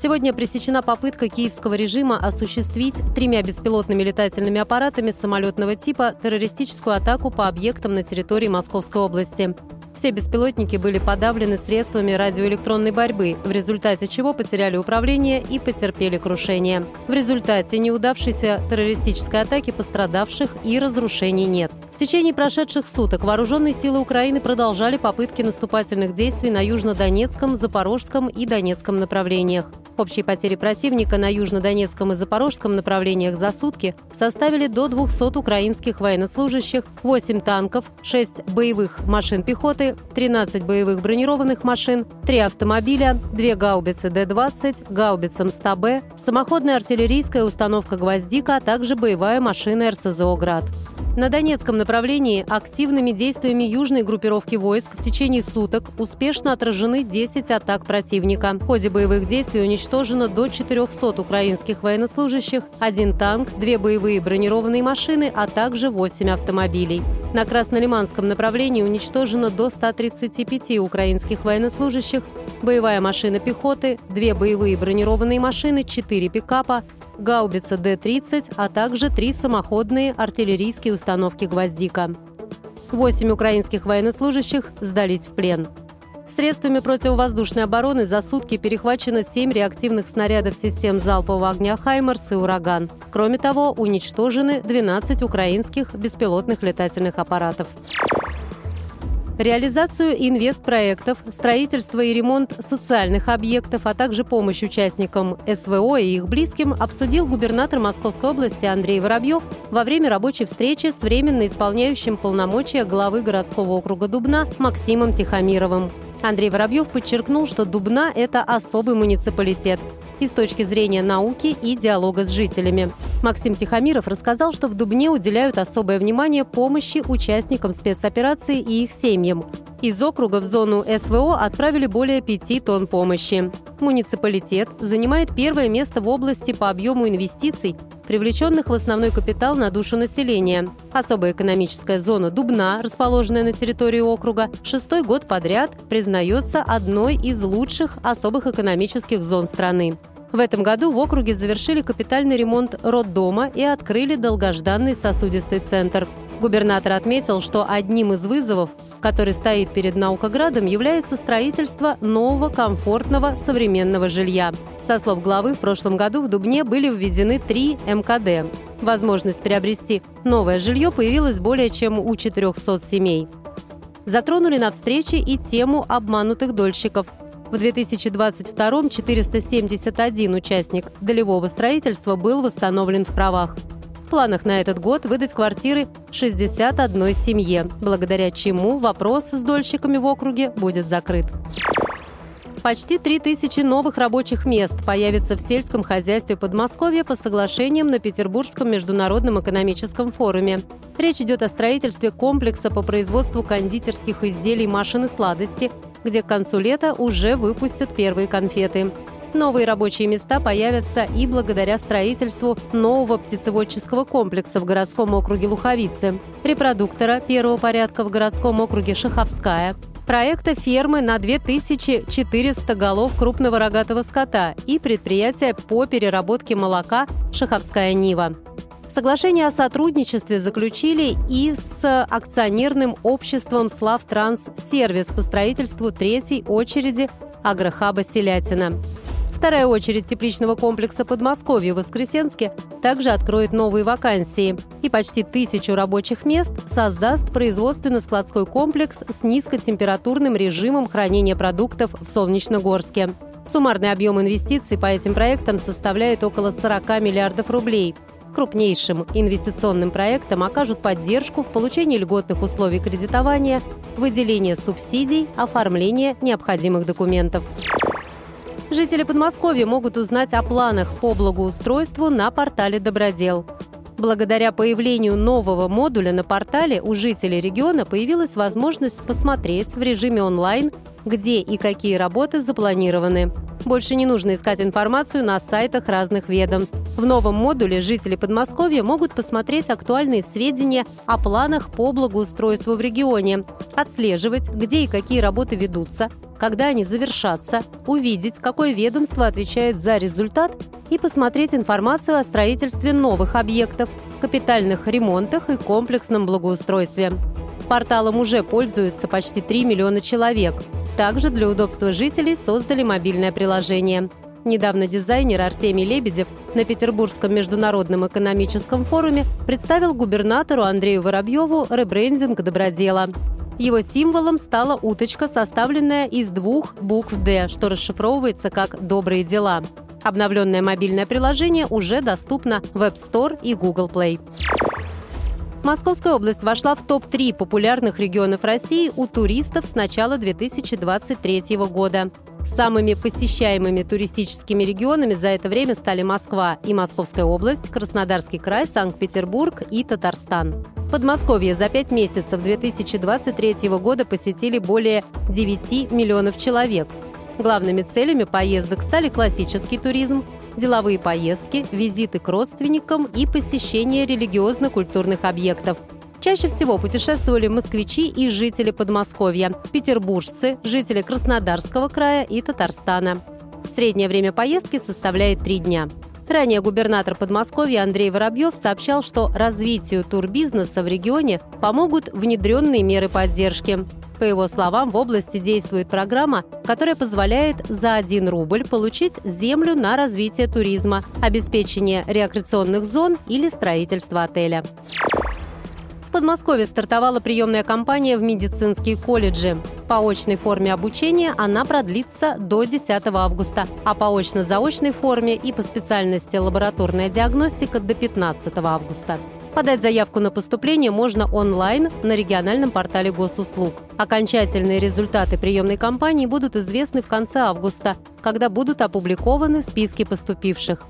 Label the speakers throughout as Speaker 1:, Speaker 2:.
Speaker 1: Сегодня пресечена попытка киевского режима осуществить тремя беспилотными летательными аппаратами самолетного типа террористическую атаку по объектам на территории Московской области. Все беспилотники были подавлены средствами радиоэлектронной борьбы, в результате чего потеряли управление и потерпели крушение. В результате неудавшейся террористической атаки пострадавших и разрушений нет. В течение прошедших суток вооруженные силы Украины продолжали попытки наступательных действий на южнодонецком, запорожском и донецком направлениях. Общие потери противника на южнодонецком и запорожском направлениях за сутки составили до 200 украинских военнослужащих, 8 танков, 6 боевых машин пехоты, 13 боевых бронированных машин, 3 автомобиля, 2 гаубицы Д-20, гаубица МСТБ, самоходная артиллерийская установка «Гвоздика», а также боевая машина РСЗО «Град». На Донецком направлении активными действиями южной группировки войск в течение суток успешно отражены 10 атак противника. В ходе боевых действий уничтожено до 400 украинских военнослужащих, один танк, две боевые бронированные машины, а также 8 автомобилей. На Краснолиманском направлении уничтожено до 135 украинских военнослужащих, боевая машина пехоты, две боевые бронированные машины, четыре пикапа, гаубица Д-30, а также три самоходные артиллерийские установки «Гвоздика». Восемь украинских военнослужащих сдались в плен. Средствами противовоздушной обороны за сутки перехвачено 7 реактивных снарядов систем залпового огня «Хаймарс» и «Ураган». Кроме того, уничтожены 12 украинских беспилотных летательных аппаратов. Реализацию инвестпроектов, строительство и ремонт социальных объектов, а также помощь участникам СВО и их близким обсудил губернатор Московской области Андрей Воробьев во время рабочей встречи с временно исполняющим полномочия главы городского округа Дубна Максимом Тихомировым. Андрей Воробьев подчеркнул, что Дубна – это особый муниципалитет, и с точки зрения науки и диалога с жителями. Максим Тихомиров рассказал, что в Дубне уделяют особое внимание помощи участникам спецоперации и их семьям. Из округа в зону СВО отправили более 5 тонн помощи. Муниципалитет занимает первое место в области по объему инвестиций, привлеченных в основной капитал на душу населения. Особая экономическая зона Дубна, расположенная на территории округа, шестой год подряд признается одной из лучших особых экономических зон страны. В этом году в округе завершили капитальный ремонт роддома и открыли долгожданный сосудистый центр. Губернатор отметил, что одним из вызовов, который стоит перед Наукоградом, является строительство нового, комфортного, современного жилья. Со слов главы, в прошлом году в Дубне были введены три МКД. Возможность приобрести новое жилье появилась более чем у 400 семей. Затронули на встрече и тему обманутых дольщиков – в 2022 471 участник долевого строительства был восстановлен в правах. В планах на этот год выдать квартиры 61 семье, благодаря чему вопрос с дольщиками в округе будет закрыт. Почти 3000 новых рабочих мест появится в сельском хозяйстве Подмосковья по соглашениям на Петербургском международном экономическом форуме. Речь идет о строительстве комплекса по производству кондитерских изделий машин и сладости, где к концу лета уже выпустят первые конфеты. Новые рабочие места появятся и благодаря строительству нового птицеводческого комплекса в городском округе Луховицы, репродуктора первого порядка в городском округе Шаховская, проекта фермы на 2400 голов крупного рогатого скота и предприятия по переработке молока «Шаховская Нива». Соглашение о сотрудничестве заключили и с акционерным обществом «Славтранс Сервис» по строительству третьей очереди агрохаба «Селятина». Вторая очередь тепличного комплекса Подмосковья в Воскресенске также откроет новые вакансии и почти тысячу рабочих мест создаст производственно-складской комплекс с низкотемпературным режимом хранения продуктов в Солнечногорске. Суммарный объем инвестиций по этим проектам составляет около 40 миллиардов рублей – крупнейшим инвестиционным проектам окажут поддержку в получении льготных условий кредитования, выделения субсидий, оформления необходимых документов. Жители Подмосковья могут узнать о планах по благоустройству на портале «Добродел». Благодаря появлению нового модуля на портале у жителей региона появилась возможность посмотреть в режиме онлайн, где и какие работы запланированы. Больше не нужно искать информацию на сайтах разных ведомств. В новом модуле жители Подмосковья могут посмотреть актуальные сведения о планах по благоустройству в регионе, отслеживать, где и какие работы ведутся, когда они завершатся, увидеть, какое ведомство отвечает за результат и посмотреть информацию о строительстве новых объектов, капитальных ремонтах и комплексном благоустройстве. Порталом уже пользуются почти 3 миллиона человек. Также для удобства жителей создали мобильное приложение. Недавно дизайнер Артемий Лебедев на Петербургском международном экономическом форуме представил губернатору Андрею Воробьеву ребрендинг добродела. Его символом стала уточка, составленная из двух букв «Д», что расшифровывается как «добрые дела». Обновленное мобильное приложение уже доступно в App Store и Google Play. Московская область вошла в топ-3 популярных регионов России у туристов с начала 2023 года. Самыми посещаемыми туристическими регионами за это время стали Москва и Московская область, Краснодарский край, Санкт-Петербург и Татарстан. Подмосковье за пять месяцев 2023 года посетили более 9 миллионов человек. Главными целями поездок стали классический туризм, деловые поездки, визиты к родственникам и посещение религиозно-культурных объектов. Чаще всего путешествовали москвичи и жители Подмосковья, петербуржцы, жители Краснодарского края и Татарстана. Среднее время поездки составляет три дня. Ранее губернатор Подмосковья Андрей Воробьев сообщал, что развитию турбизнеса в регионе помогут внедренные меры поддержки. По его словам, в области действует программа, которая позволяет за 1 рубль получить землю на развитие туризма, обеспечение рекреационных зон или строительство отеля. В Подмосковье стартовала приемная кампания в медицинские колледжи. По очной форме обучения она продлится до 10 августа, а по очно-заочной форме и по специальности лабораторная диагностика до 15 августа. Подать заявку на поступление можно онлайн на региональном портале госуслуг. Окончательные результаты приемной кампании будут известны в конце августа, когда будут опубликованы списки поступивших.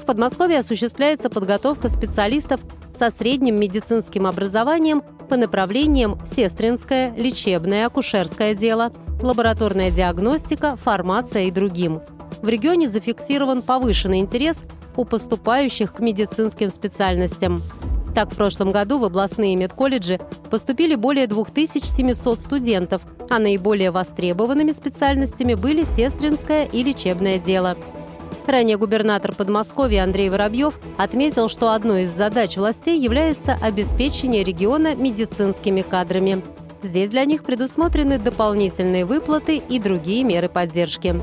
Speaker 1: В Подмосковье осуществляется подготовка специалистов со средним медицинским образованием по направлениям сестринское, лечебное, акушерское дело, лабораторная диагностика, фармация и другим. В регионе зафиксирован повышенный интерес у поступающих к медицинским специальностям. Так, в прошлом году в областные медколледжи поступили более 2700 студентов, а наиболее востребованными специальностями были сестринское и лечебное дело. Ранее губернатор Подмосковья Андрей Воробьев отметил, что одной из задач властей является обеспечение региона медицинскими кадрами. Здесь для них предусмотрены дополнительные выплаты и другие меры поддержки.